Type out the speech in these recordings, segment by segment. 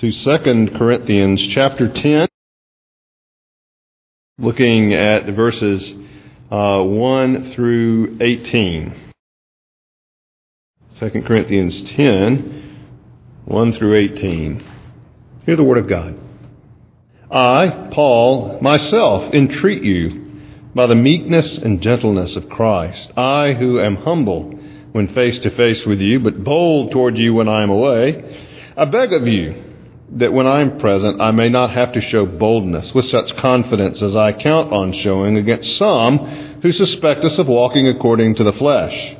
to 2 Corinthians chapter 10, looking at verses uh, 1 through 18. 2 Corinthians 10, 1 through 18. Hear the word of God. I, Paul, myself entreat you by the meekness and gentleness of Christ, I who am humble when face to face with you, but bold toward you when I am away, I beg of you that when I am present, I may not have to show boldness with such confidence as I count on showing against some who suspect us of walking according to the flesh.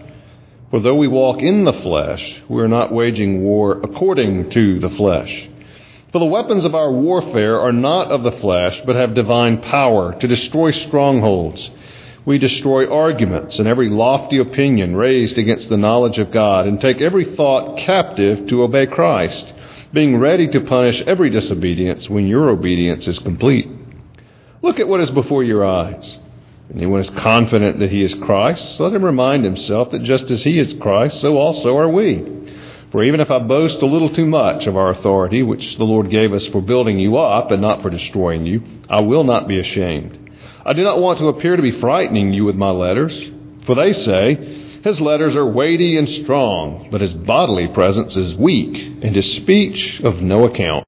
For though we walk in the flesh, we are not waging war according to the flesh. For the weapons of our warfare are not of the flesh, but have divine power to destroy strongholds. We destroy arguments and every lofty opinion raised against the knowledge of God, and take every thought captive to obey Christ being ready to punish every disobedience when your obedience is complete. Look at what is before your eyes. Anyone is confident that he is Christ, let him remind himself that just as he is Christ, so also are we. For even if I boast a little too much of our authority, which the Lord gave us for building you up and not for destroying you, I will not be ashamed. I do not want to appear to be frightening you with my letters, for they say, his letters are weighty and strong, but his bodily presence is weak, and his speech of no account.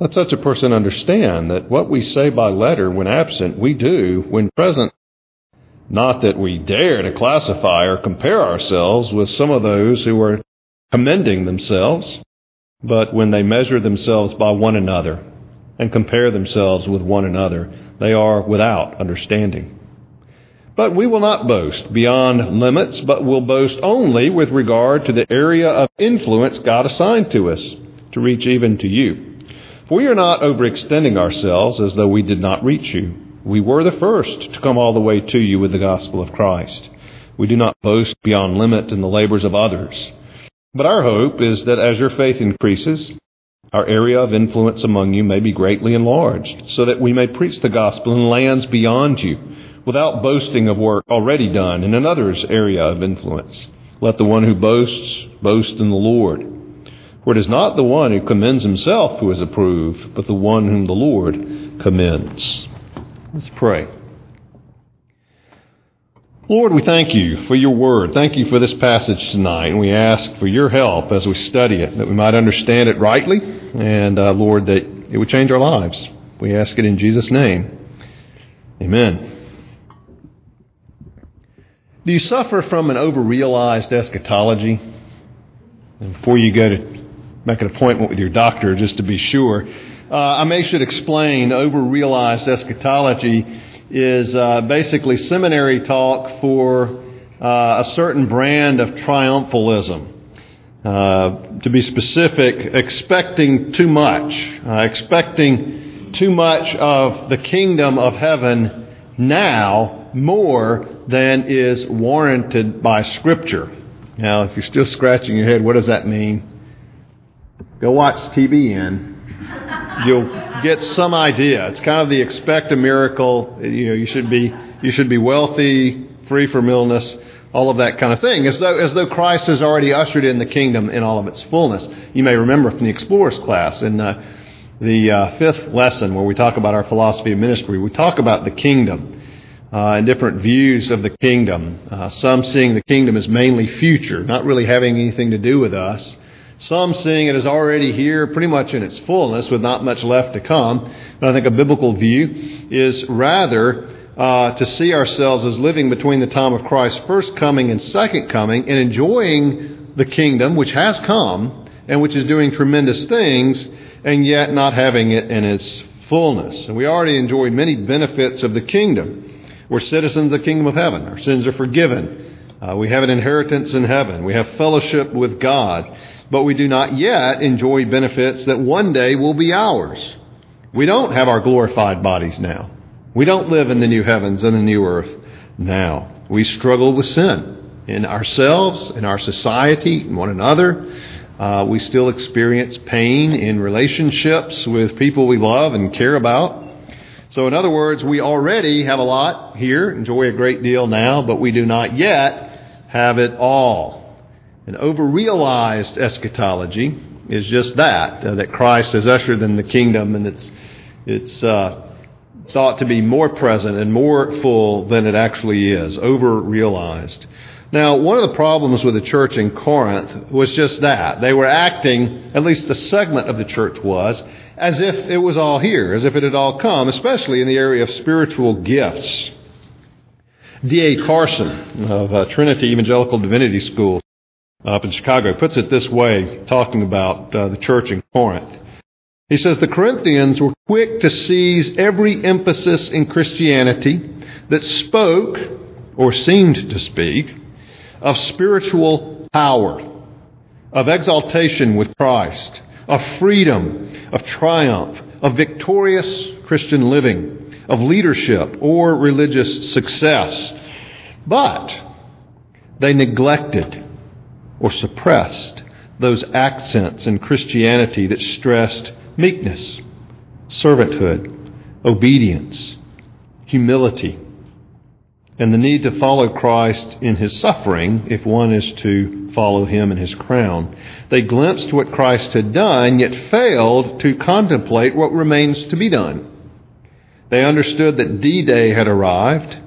Let such a person understand that what we say by letter when absent, we do when present. Not that we dare to classify or compare ourselves with some of those who are commending themselves, but when they measure themselves by one another and compare themselves with one another, they are without understanding. But we will not boast beyond limits, but will boast only with regard to the area of influence God assigned to us to reach even to you. For we are not overextending ourselves as though we did not reach you. We were the first to come all the way to you with the gospel of Christ. We do not boast beyond limit in the labors of others. But our hope is that as your faith increases, our area of influence among you may be greatly enlarged, so that we may preach the gospel in lands beyond you without boasting of work already done in another's area of influence. Let the one who boasts boast in the Lord. For it is not the one who commends himself who is approved, but the one whom the Lord commends. Let's pray. Lord, we thank you for your word. Thank you for this passage tonight. And we ask for your help as we study it, that we might understand it rightly, and uh, Lord, that it would change our lives. We ask it in Jesus' name. Amen. Do you suffer from an overrealized eschatology? And before you go to make an appointment with your doctor, just to be sure, uh, I may should explain overrealized eschatology is uh, basically seminary talk for uh, a certain brand of triumphalism. Uh, to be specific, expecting too much, uh, expecting too much of the kingdom of heaven now more than is warranted by Scripture. Now, if you're still scratching your head, what does that mean? Go watch TBN. You'll get some idea. It's kind of the expect a miracle. You know, you should be you should be wealthy, free from illness, all of that kind of thing, as though as though Christ has already ushered in the kingdom in all of its fullness. You may remember from the Explorers class in the, the uh, fifth lesson where we talk about our philosophy of ministry. We talk about the kingdom uh, and different views of the kingdom. Uh, some seeing the kingdom as mainly future, not really having anything to do with us. Some seeing it as already here, pretty much in its fullness, with not much left to come. But I think a biblical view is rather uh, to see ourselves as living between the time of Christ's first coming and second coming and enjoying the kingdom which has come and which is doing tremendous things and yet not having it in its fullness. And we already enjoy many benefits of the kingdom. We're citizens of the kingdom of heaven. Our sins are forgiven. Uh, we have an inheritance in heaven. We have fellowship with God. But we do not yet enjoy benefits that one day will be ours. We don't have our glorified bodies now. We don't live in the new heavens and the new earth now. We struggle with sin in ourselves, in our society, in one another. Uh, we still experience pain in relationships with people we love and care about. So, in other words, we already have a lot here, enjoy a great deal now, but we do not yet have it all. An over-realized eschatology is just that, uh, that Christ has ushered in the kingdom and it's, it's uh, thought to be more present and more full than it actually is, over-realized. Now, one of the problems with the church in Corinth was just that. They were acting, at least a segment of the church was, as if it was all here, as if it had all come, especially in the area of spiritual gifts. D.A. Carson of uh, Trinity Evangelical Divinity School up in Chicago puts it this way, talking about uh, the church in Corinth. He says the Corinthians were quick to seize every emphasis in Christianity that spoke or seemed to speak of spiritual power, of exaltation with Christ, of freedom, of triumph, of victorious Christian living, of leadership or religious success. But they neglected or suppressed those accents in Christianity that stressed meekness, servanthood, obedience, humility, and the need to follow Christ in his suffering if one is to follow him in his crown. They glimpsed what Christ had done, yet failed to contemplate what remains to be done. They understood that D Day had arrived,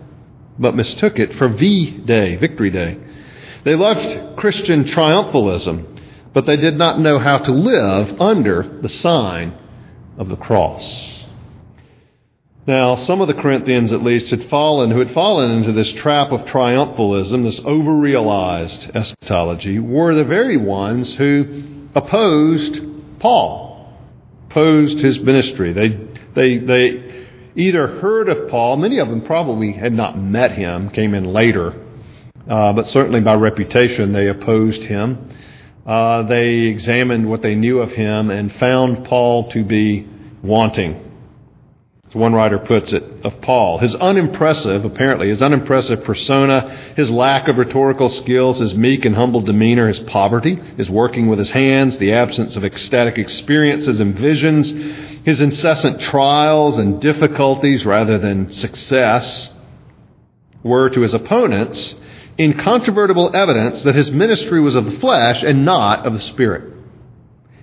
but mistook it for V Day, Victory Day. They loved Christian triumphalism, but they did not know how to live under the sign of the cross. Now, some of the Corinthians, at least, had fallen, who had fallen into this trap of triumphalism, this over-realized eschatology, were the very ones who opposed Paul, opposed his ministry. They, they, they either heard of Paul, many of them probably had not met him, came in later, uh, but certainly by reputation they opposed him. Uh, they examined what they knew of him and found Paul to be wanting one writer puts it, of Paul. His unimpressive, apparently, his unimpressive persona, his lack of rhetorical skills, his meek and humble demeanor, his poverty, his working with his hands, the absence of ecstatic experiences and visions, his incessant trials and difficulties rather than success, were to his opponents incontrovertible evidence that his ministry was of the flesh and not of the Spirit.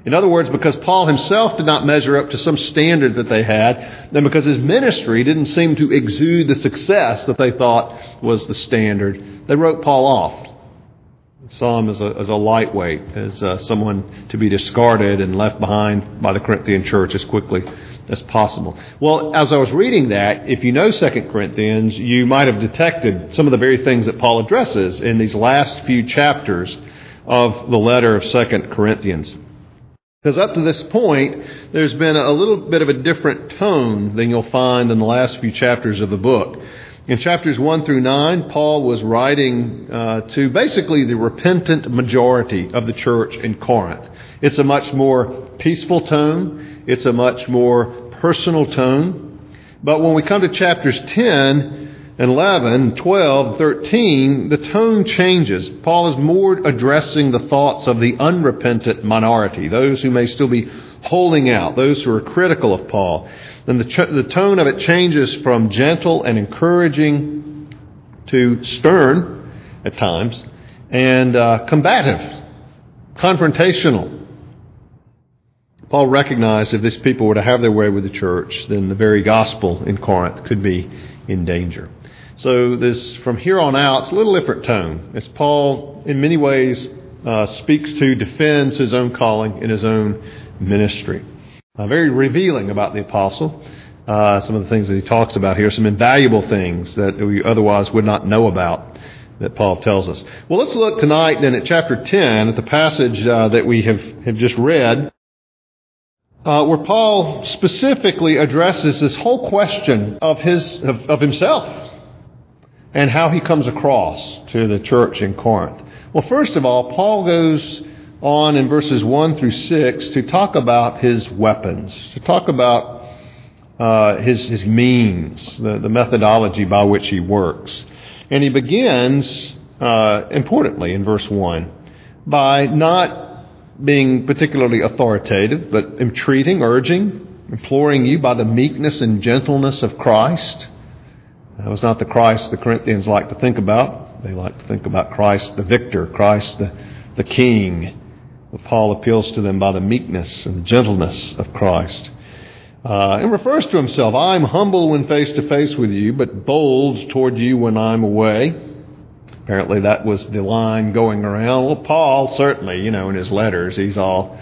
In other words, because Paul himself did not measure up to some standard that they had, then because his ministry didn't seem to exude the success that they thought was the standard, they wrote Paul off. Saw him as a, as a lightweight, as uh, someone to be discarded and left behind by the Corinthian church as quickly as possible. Well, as I was reading that, if you know 2 Corinthians, you might have detected some of the very things that Paul addresses in these last few chapters of the letter of 2 Corinthians. Because up to this point, there's been a little bit of a different tone than you'll find in the last few chapters of the book. In chapters 1 through 9, Paul was writing uh, to basically the repentant majority of the church in Corinth. It's a much more peaceful tone, it's a much more personal tone. But when we come to chapters 10, 11, 12, 13, the tone changes. Paul is more addressing the thoughts of the unrepentant minority, those who may still be holding out, those who are critical of Paul. And the, ch- the tone of it changes from gentle and encouraging to stern at times and uh, combative, confrontational. Paul recognized if these people were to have their way with the church, then the very gospel in Corinth could be in danger. So this, from here on out, it's a little different tone. As Paul, in many ways, uh, speaks to, defends his own calling in his own ministry. Uh, very revealing about the apostle. Uh, some of the things that he talks about here, some invaluable things that we otherwise would not know about that Paul tells us. Well, let's look tonight then at chapter 10, at the passage uh, that we have, have just read, uh, where Paul specifically addresses this whole question of his of, of himself and how he comes across to the church in Corinth. Well, first of all, Paul goes on in verses 1 through 6 to talk about his weapons, to talk about uh, his, his means, the, the methodology by which he works. And he begins, uh, importantly, in verse 1, by not being particularly authoritative, but entreating, urging, imploring you by the meekness and gentleness of Christ. That was not the Christ the Corinthians like to think about. They like to think about Christ the victor, Christ the, the king. But Paul appeals to them by the meekness and the gentleness of Christ. Uh, and refers to himself, I'm humble when face to face with you, but bold toward you when I'm away. Apparently that was the line going around. Well, Paul, certainly, you know, in his letters, he's all,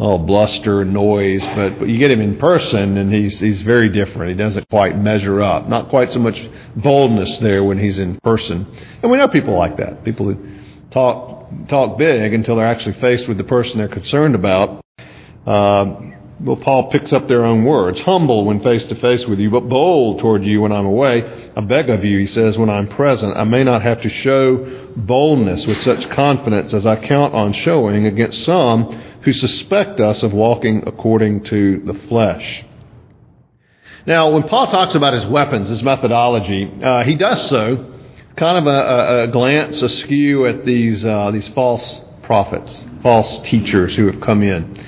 all bluster and noise, but, but you get him in person and he's, he's very different. He doesn't quite measure up. Not quite so much boldness there when he's in person. And we know people like that. People who talk talk big until they're actually faced with the person they're concerned about. Uh, well, Paul picks up their own words. Humble when face to face with you, but bold toward you when I'm away. I beg of you, he says, when I'm present, I may not have to show boldness with such confidence as I count on showing against some who suspect us of walking according to the flesh. Now, when Paul talks about his weapons, his methodology, uh, he does so kind of a, a, a glance askew at these, uh, these false prophets, false teachers who have come in.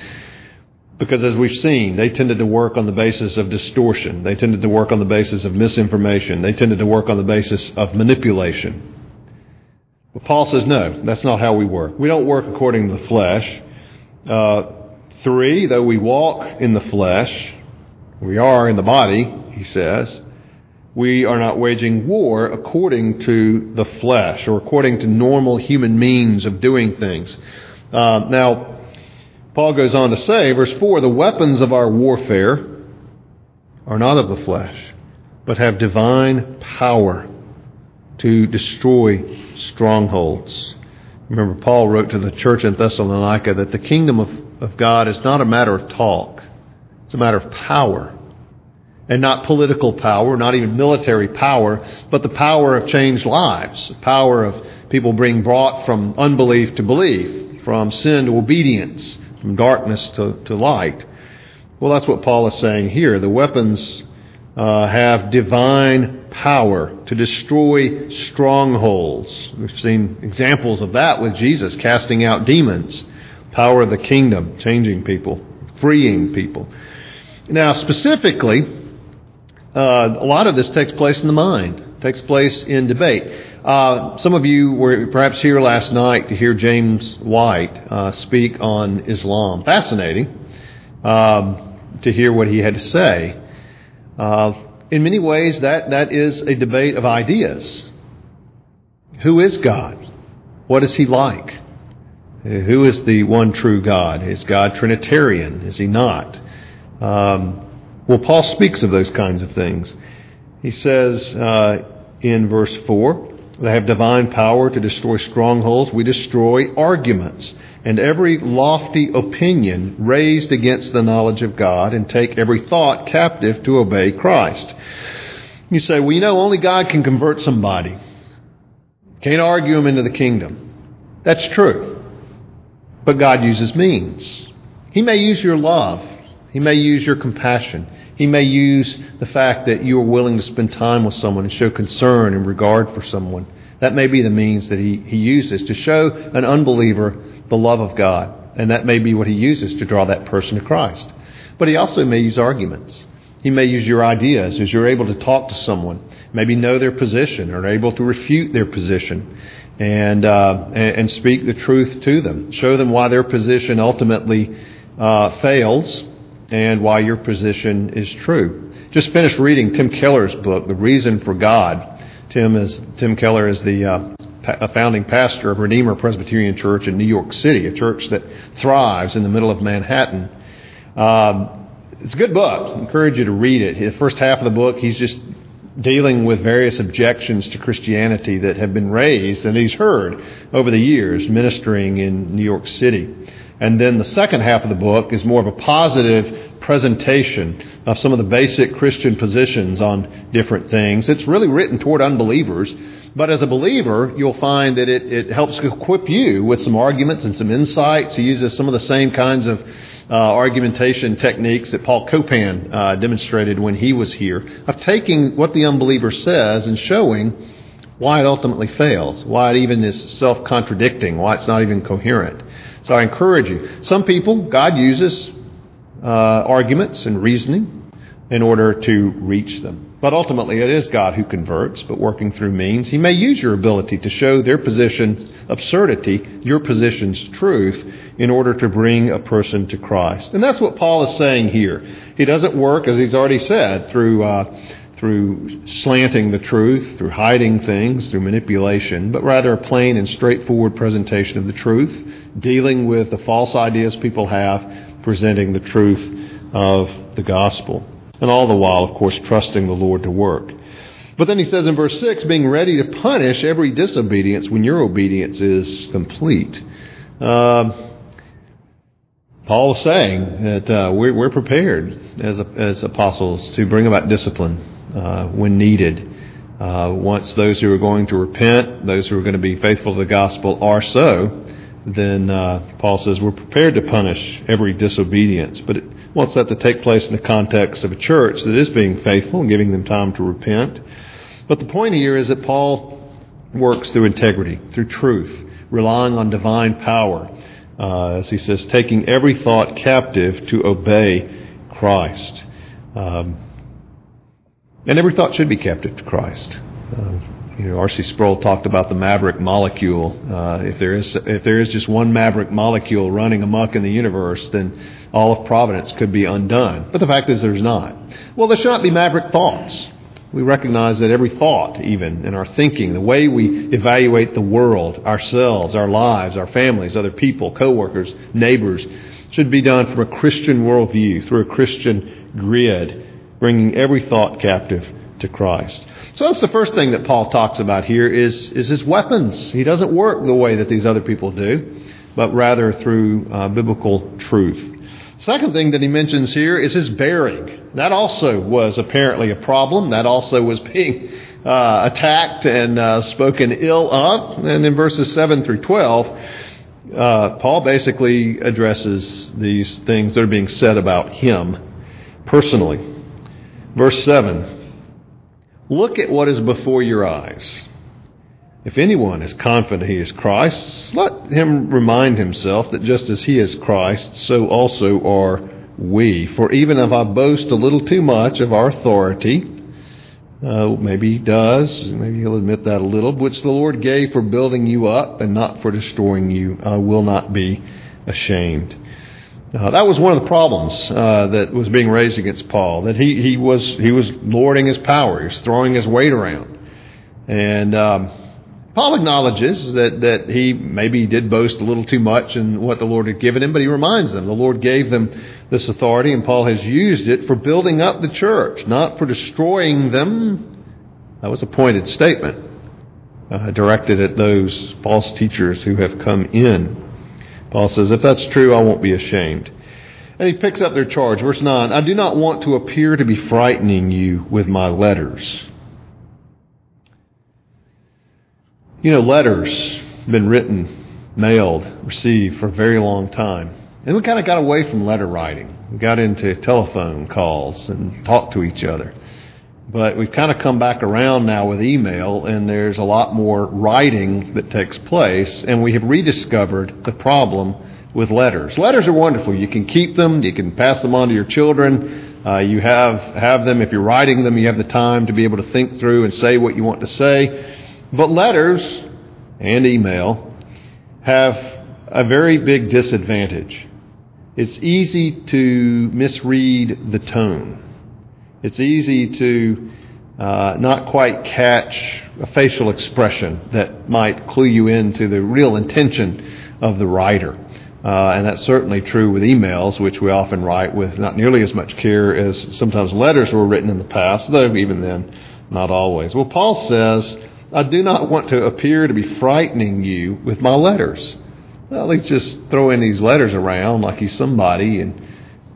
Because as we've seen, they tended to work on the basis of distortion. They tended to work on the basis of misinformation. They tended to work on the basis of manipulation. But Paul says, no, that's not how we work. We don't work according to the flesh. Uh, three, though we walk in the flesh, we are in the body, he says we are not waging war according to the flesh or according to normal human means of doing things. Uh, now, Paul goes on to say, verse 4 the weapons of our warfare are not of the flesh, but have divine power to destroy strongholds. Remember, Paul wrote to the church in Thessalonica that the kingdom of, of God is not a matter of talk, it's a matter of power and not political power, not even military power, but the power of changed lives, the power of people being brought from unbelief to belief, from sin to obedience, from darkness to, to light. Well, that's what Paul is saying here. The weapons uh, have divine power to destroy strongholds. We've seen examples of that with Jesus casting out demons, power of the kingdom, changing people, freeing people. Now, specifically, uh, a lot of this takes place in the mind, takes place in debate. Uh, some of you were perhaps here last night to hear James White uh, speak on Islam. Fascinating um, to hear what he had to say. Uh, in many ways, that, that is a debate of ideas. Who is God? What is he like? Who is the one true God? Is God Trinitarian? Is he not? Um, well, Paul speaks of those kinds of things. He says uh, in verse 4 they have divine power to destroy strongholds. We destroy arguments and every lofty opinion raised against the knowledge of God and take every thought captive to obey Christ. You say, well, you know, only God can convert somebody. Can't argue them into the kingdom. That's true. But God uses means. He may use your love. He may use your compassion. He may use the fact that you are willing to spend time with someone and show concern and regard for someone. That may be the means that he, he uses to show an unbeliever the love of God. And that may be what he uses to draw that person to Christ. But he also may use arguments. He may use your ideas as you're able to talk to someone, maybe know their position or able to refute their position and, uh, and, and, speak the truth to them. Show them why their position ultimately uh, fails and why your position is true. Just finished reading Tim Keller's book, The Reason for God. Tim is Tim Keller is the uh, founding pastor of Redeemer Presbyterian Church in New York City, a church that thrives in the middle of Manhattan. Um, it's a good book. I encourage you to read it. The first half of the book, he's just dealing with various objections to Christianity that have been raised and he's heard over the years ministering in New York City. And then the second half of the book is more of a positive presentation of some of the basic Christian positions on different things. It's really written toward unbelievers. But as a believer, you'll find that it, it helps equip you with some arguments and some insights. He uses some of the same kinds of uh, argumentation techniques that Paul Copan uh, demonstrated when he was here, of taking what the unbeliever says and showing why it ultimately fails, why it even is self contradicting, why it's not even coherent. So I encourage you. Some people, God uses uh, arguments and reasoning in order to reach them. But ultimately, it is God who converts, but working through means. He may use your ability to show their position's absurdity, your position's truth, in order to bring a person to Christ. And that's what Paul is saying here. He doesn't work, as he's already said, through. Uh, through slanting the truth, through hiding things, through manipulation, but rather a plain and straightforward presentation of the truth, dealing with the false ideas people have, presenting the truth of the gospel. And all the while, of course, trusting the Lord to work. But then he says in verse 6, being ready to punish every disobedience when your obedience is complete. Uh, Paul is saying that uh, we're, we're, prepared as, as apostles to bring about discipline uh, when needed. Uh, once those who are going to repent, those who are going to be faithful to the gospel are so, then uh, Paul says we're prepared to punish every disobedience. But it wants that to take place in the context of a church that is being faithful and giving them time to repent. But the point here is that Paul works through integrity, through truth, relying on divine power. Uh, as he says, taking every thought captive to obey Christ. Um, and every thought should be captive to Christ. Uh, you know, R.C. Sproul talked about the maverick molecule. Uh, if there is if there is just one maverick molecule running amok in the universe, then all of providence could be undone. But the fact is, there's not. Well, there should not be maverick thoughts. We recognize that every thought, even in our thinking, the way we evaluate the world, ourselves, our lives, our families, other people, coworkers, neighbors, should be done from a Christian worldview, through a Christian grid bringing every thought captive to Christ. So that's the first thing that Paul talks about here is, is his weapons. He doesn't work the way that these other people do, but rather through uh, biblical truth. Second thing that he mentions here is his bearing. That also was apparently a problem. That also was being uh, attacked and uh, spoken ill of. And in verses 7 through 12, uh, Paul basically addresses these things that are being said about him personally. Verse 7 Look at what is before your eyes. If anyone is confident he is Christ, let him remind himself that just as he is Christ, so also are we. For even if I boast a little too much of our authority, uh, maybe he does, maybe he'll admit that a little, which the Lord gave for building you up and not for destroying you, I will not be ashamed. Uh, that was one of the problems uh, that was being raised against Paul. That he, he was he was lording his power. He was throwing his weight around, and um, Paul acknowledges that that he maybe did boast a little too much in what the Lord had given him. But he reminds them the Lord gave them this authority, and Paul has used it for building up the church, not for destroying them. That was a pointed statement uh, directed at those false teachers who have come in. Paul says, If that's true, I won't be ashamed. And he picks up their charge. Verse 9 I do not want to appear to be frightening you with my letters. You know, letters have been written, mailed, received for a very long time. And we kind of got away from letter writing. We got into telephone calls and talked to each other. But we've kind of come back around now with email, and there's a lot more writing that takes place, and we have rediscovered the problem with letters. Letters are wonderful. You can keep them, you can pass them on to your children. Uh, you have, have them, if you're writing them, you have the time to be able to think through and say what you want to say. But letters and email have a very big disadvantage. It's easy to misread the tone. It's easy to uh, not quite catch a facial expression that might clue you into the real intention of the writer. Uh, and that's certainly true with emails, which we often write with not nearly as much care as sometimes letters were written in the past, though even then, not always. Well, Paul says, I do not want to appear to be frightening you with my letters. well, he's just throwing these letters around like he's somebody. And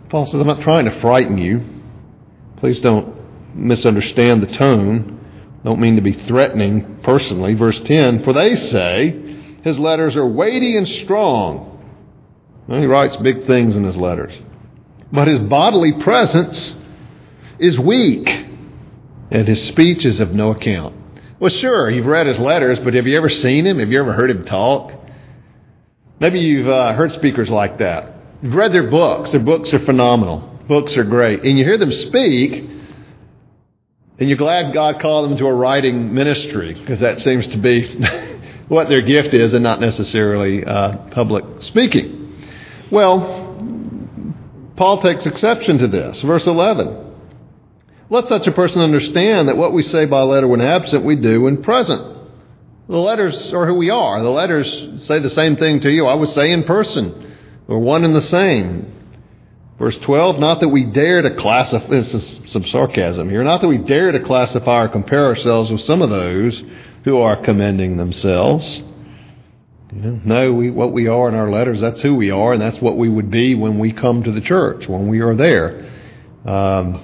Paul says, I'm not trying to frighten you. Please don't misunderstand the tone. Don't mean to be threatening personally. Verse 10 For they say his letters are weighty and strong. Well, he writes big things in his letters. But his bodily presence is weak, and his speech is of no account. Well, sure, you've read his letters, but have you ever seen him? Have you ever heard him talk? Maybe you've uh, heard speakers like that. You've read their books. Their books are phenomenal. Books are great. And you hear them speak, and you're glad God called them to a writing ministry, because that seems to be what their gift is and not necessarily uh, public speaking. Well, Paul takes exception to this. Verse 11. Let such a person understand that what we say by letter when absent, we do when present. The letters are who we are. The letters say the same thing to you. I would say in person. We're one and the same. Verse 12, not that we dare to classify, this is some sarcasm here, not that we dare to classify or compare ourselves with some of those who are commending themselves. no, we, what we are in our letters, that's who we are, and that's what we would be when we come to the church, when we are there. Um,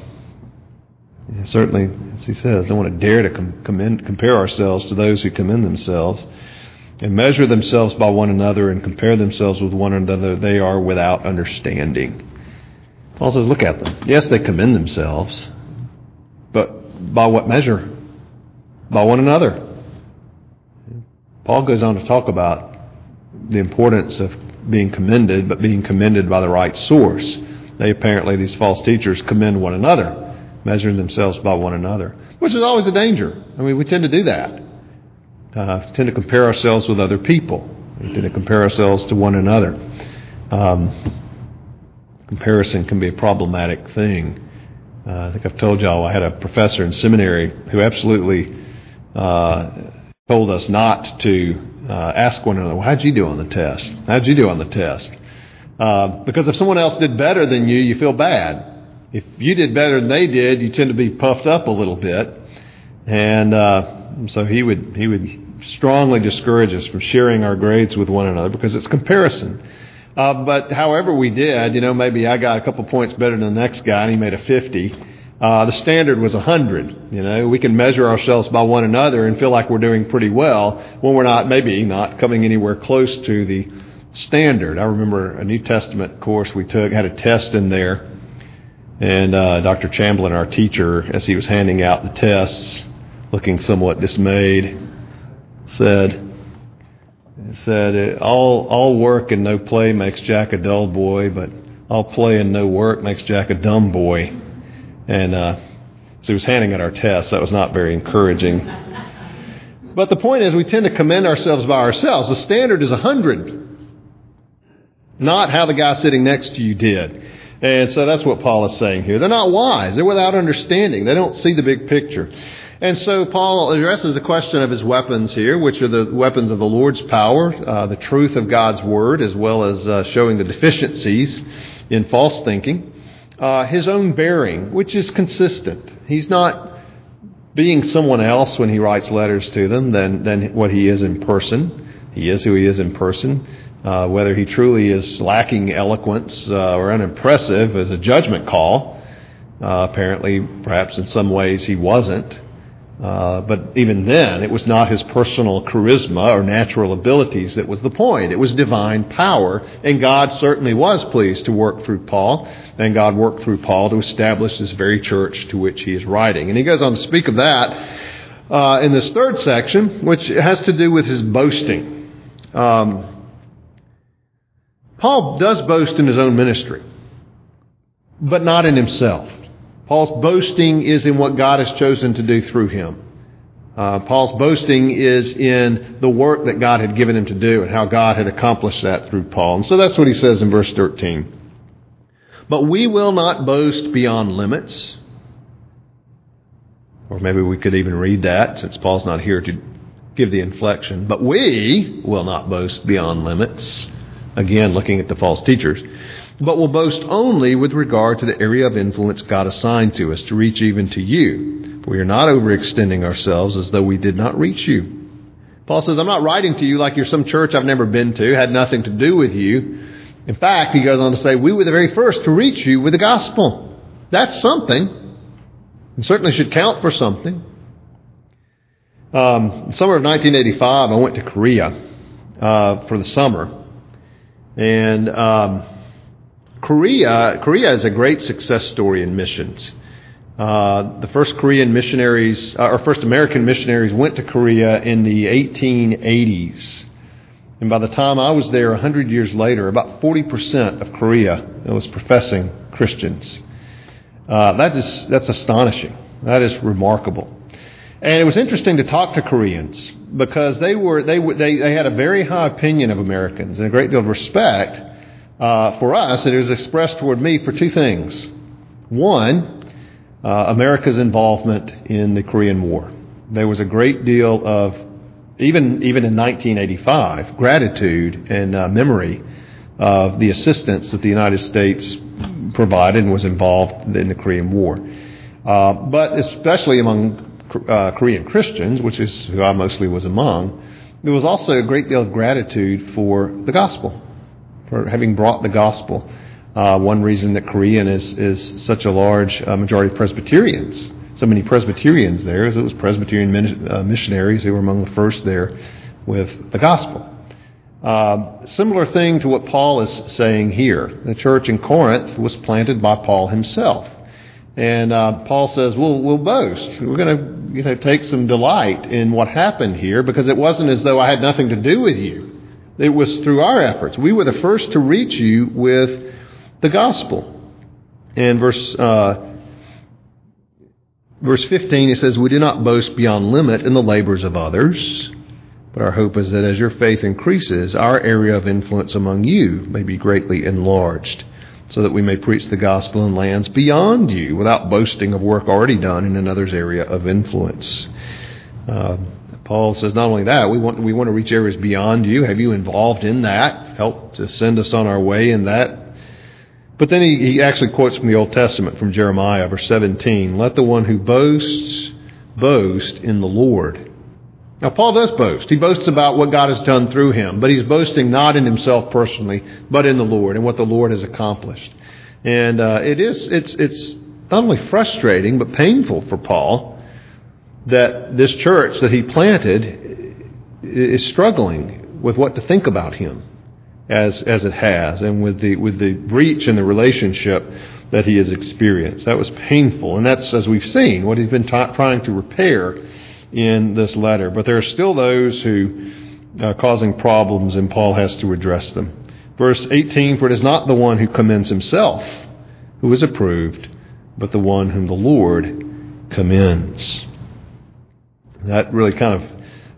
certainly, as he says, don't want to dare to com- commend, compare ourselves to those who commend themselves and measure themselves by one another and compare themselves with one another. They are without understanding. Paul says, look at them. Yes, they commend themselves, but by what measure? By one another. Paul goes on to talk about the importance of being commended, but being commended by the right source. They apparently, these false teachers, commend one another measuring themselves by one another, which is always a danger. I mean, we tend to do that. Uh, tend to compare ourselves with other people. We tend to compare ourselves to one another. Um, comparison can be a problematic thing. Uh, I think I've told y'all I had a professor in seminary who absolutely uh, told us not to uh, ask one another, well, how'd you do on the test? How'd you do on the test? Uh, because if someone else did better than you, you feel bad if you did better than they did, you tend to be puffed up a little bit. And uh, so he would he would strongly discourage us from sharing our grades with one another because it's comparison. Uh, but however we did, you know, maybe I got a couple points better than the next guy and he made a 50. Uh, the standard was 100. You know, we can measure ourselves by one another and feel like we're doing pretty well when we're not, maybe not coming anywhere close to the standard. I remember a New Testament course we took had a test in there and uh, Dr. Chamblin, our teacher, as he was handing out the tests, looking somewhat dismayed, said, said all all work and no play makes Jack a dull boy, but all play and no work makes Jack a dumb boy. And uh, so he was handing out our tests. That was not very encouraging. But the point is, we tend to commend ourselves by ourselves. The standard is a hundred, not how the guy sitting next to you did. And so that's what Paul is saying here. They're not wise. They're without understanding. They don't see the big picture. And so Paul addresses the question of his weapons here, which are the weapons of the Lord's power, uh, the truth of God's word, as well as uh, showing the deficiencies in false thinking. Uh, his own bearing, which is consistent. He's not being someone else when he writes letters to them than, than what he is in person. He is who he is in person. Uh, whether he truly is lacking eloquence uh, or unimpressive is a judgment call. Uh, apparently, perhaps in some ways he wasn't. Uh, but even then, it was not his personal charisma or natural abilities that was the point. It was divine power, and God certainly was pleased to work through Paul, and God worked through Paul to establish this very church to which he is writing. And he goes on to speak of that uh, in this third section, which has to do with his boasting. Um, Paul does boast in his own ministry, but not in himself. Paul's boasting is in what God has chosen to do through him. Uh, Paul's boasting is in the work that God had given him to do and how God had accomplished that through Paul. And so that's what he says in verse 13. But we will not boast beyond limits. Or maybe we could even read that since Paul's not here to give the inflection. But we will not boast beyond limits Again, looking at the false teachers. But will boast only with regard to the area of influence God assigned to us to reach even to you. We are not overextending ourselves as though we did not reach you. Paul says, I'm not writing to you like you're some church I've never been to, had nothing to do with you. In fact, he goes on to say, we were the very first to reach you with the gospel. That's something. It certainly should count for something. Um, summer of 1985, I went to Korea uh, for the summer. And um, Korea, Korea is a great success story in missions. Uh, the first Korean missionaries, uh, or first American missionaries, went to Korea in the 1880s. And by the time I was there 100 years later, about 40% of Korea was professing Christians. Uh, that is, that's astonishing. That is remarkable. And it was interesting to talk to Koreans because they were they they, they had a very high opinion of Americans and a great deal of respect uh, for us. It was expressed toward me for two things. One, uh, America's involvement in the Korean War. There was a great deal of even even in 1985 gratitude and uh, memory of the assistance that the United States provided and was involved in the Korean War. Uh, but especially among uh, Korean Christians, which is who I mostly was among, there was also a great deal of gratitude for the gospel, for having brought the gospel. Uh, one reason that Korean is, is such a large uh, majority of Presbyterians, so many Presbyterians there, is it was Presbyterian min- uh, missionaries who were among the first there with the gospel. Uh, similar thing to what Paul is saying here. The church in Corinth was planted by Paul himself. And uh, Paul says, we'll, we'll boast. We're going to you know, take some delight in what happened here because it wasn't as though I had nothing to do with you. It was through our efforts. We were the first to reach you with the gospel. In verse, uh, verse 15, he says, We do not boast beyond limit in the labors of others, but our hope is that as your faith increases, our area of influence among you may be greatly enlarged so that we may preach the gospel in lands beyond you without boasting of work already done in another's area of influence. Uh, Paul says not only that, we want, we want to reach areas beyond you. Have you involved in that? Help to send us on our way in that. But then he, he actually quotes from the Old Testament, from Jeremiah, verse 17 Let the one who boasts boast in the Lord. Now, Paul does boast. He boasts about what God has done through him, but he's boasting not in himself personally, but in the Lord and what the Lord has accomplished. And uh, it is, it's, it's not only frustrating, but painful for Paul that this church that he planted is struggling with what to think about him as, as it has, and with the, with the breach in the relationship that he has experienced. That was painful, and that's, as we've seen, what he's been trying to repair in this letter. But there are still those who are causing problems, and Paul has to address them. Verse 18 For it is not the one who commends himself who is approved, but the one whom the Lord commends. That really kind of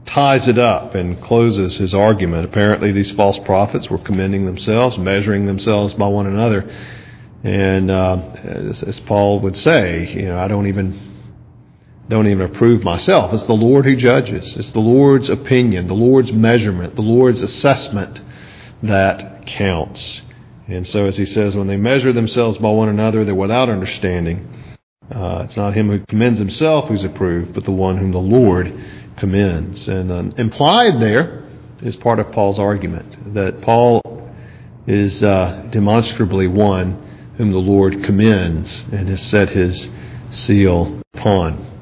ties it up and closes his argument. Apparently, these false prophets were commending themselves, measuring themselves by one another. And uh, as, as Paul would say, you know, I don't even don't even approve myself. It's the Lord who judges. It's the Lord's opinion, the Lord's measurement, the Lord's assessment that counts. And so, as he says, when they measure themselves by one another, they're without understanding. Uh, it's not him who commends himself who's approved, but the one whom the Lord commends. And uh, implied there is part of Paul's argument that Paul is uh, demonstrably one whom the Lord commends and has set his seal upon.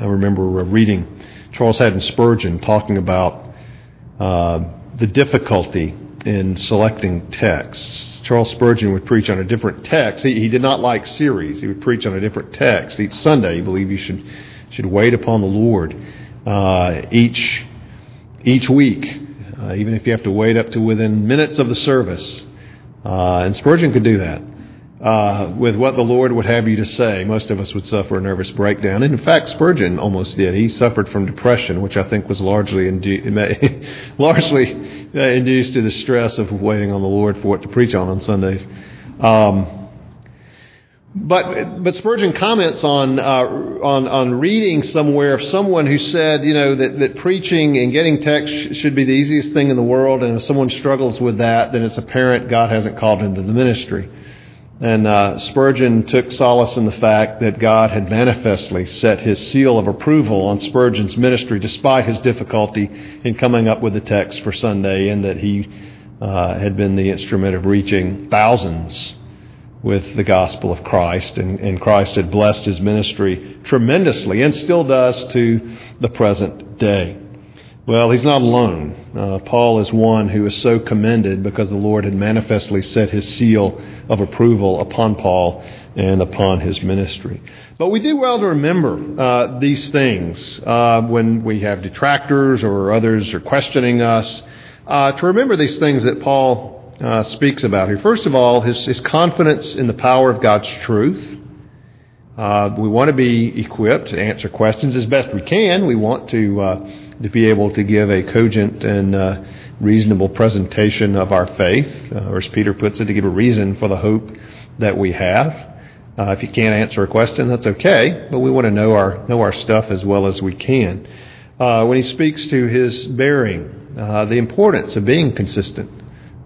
I remember reading Charles Haddon Spurgeon talking about uh, the difficulty in selecting texts. Charles Spurgeon would preach on a different text. He, he did not like series. He would preach on a different text each Sunday. He believed you should should wait upon the Lord uh, each each week, uh, even if you have to wait up to within minutes of the service. Uh, and Spurgeon could do that uh, with what the Lord would have you to say. Most of us would suffer a nervous breakdown. And in fact, Spurgeon almost did. He suffered from depression, which I think was largely, indu- largely uh, induced to the stress of waiting on the Lord for what to preach on on Sundays. Um, but but Spurgeon comments on uh, on on reading somewhere of someone who said you know that that preaching and getting text should be the easiest thing in the world, and if someone struggles with that, then it's apparent God hasn't called him to the ministry. And uh, Spurgeon took solace in the fact that God had manifestly set his seal of approval on Spurgeon's ministry despite his difficulty in coming up with the text for Sunday, and that he uh, had been the instrument of reaching thousands with the gospel of Christ, and, and Christ had blessed his ministry tremendously and still does to the present day. Well, he's not alone. Uh, Paul is one who is so commended because the Lord had manifestly set his seal of approval upon Paul and upon his ministry. But we do well to remember uh, these things uh, when we have detractors or others are questioning us, uh, to remember these things that Paul uh, speaks about here. First of all, his, his confidence in the power of God's truth. Uh, we want to be equipped to answer questions as best we can. We want to to be able to give a cogent and uh, reasonable presentation of our faith, uh, or as Peter puts it, to give a reason for the hope that we have. Uh, if you can't answer a question, that's okay, but we want to know our know our stuff as well as we can. Uh, when he speaks to his bearing, uh, the importance of being consistent,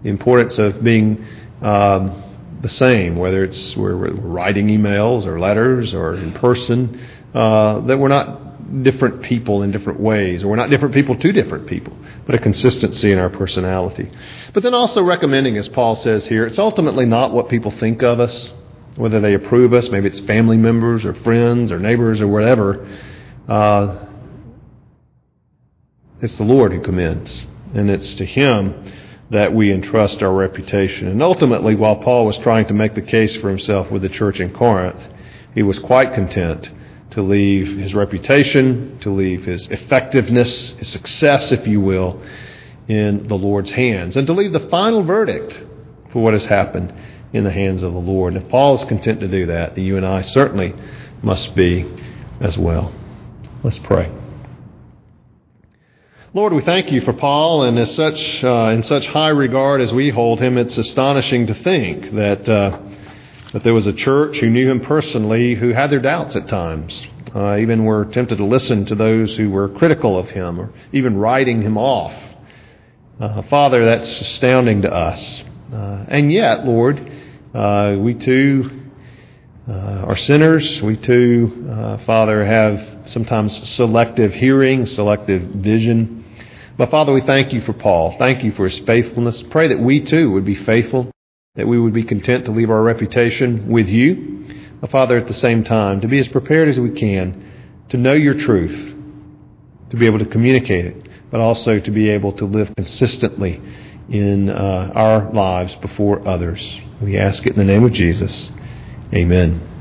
the importance of being um, the same, whether it's we're, we're, writing emails or letters or in person, uh, that we're not different people in different ways, or we're not different people to different people, but a consistency in our personality. But then also recommending, as Paul says here, it's ultimately not what people think of us, whether they approve us, maybe it's family members or friends or neighbors or whatever. Uh, it's the Lord who commends, and it's to Him that we entrust our reputation. And ultimately, while Paul was trying to make the case for himself with the church in Corinth, he was quite content to leave his reputation, to leave his effectiveness, his success, if you will, in the Lord's hands, and to leave the final verdict for what has happened in the hands of the Lord. And if Paul is content to do that, then you and I certainly must be as well. Let's pray. Lord, we thank you for Paul, and as such, uh, in such high regard as we hold him, it's astonishing to think that. Uh, that there was a church who knew him personally who had their doubts at times, uh, even were tempted to listen to those who were critical of him or even writing him off. Uh, Father, that's astounding to us. Uh, and yet, Lord, uh, we too uh, are sinners. We too, uh, Father, have sometimes selective hearing, selective vision. But Father, we thank you for Paul. Thank you for his faithfulness. Pray that we too would be faithful that we would be content to leave our reputation with you, but Father, at the same time, to be as prepared as we can to know your truth, to be able to communicate it, but also to be able to live consistently in uh, our lives before others. We ask it in the name of Jesus. Amen.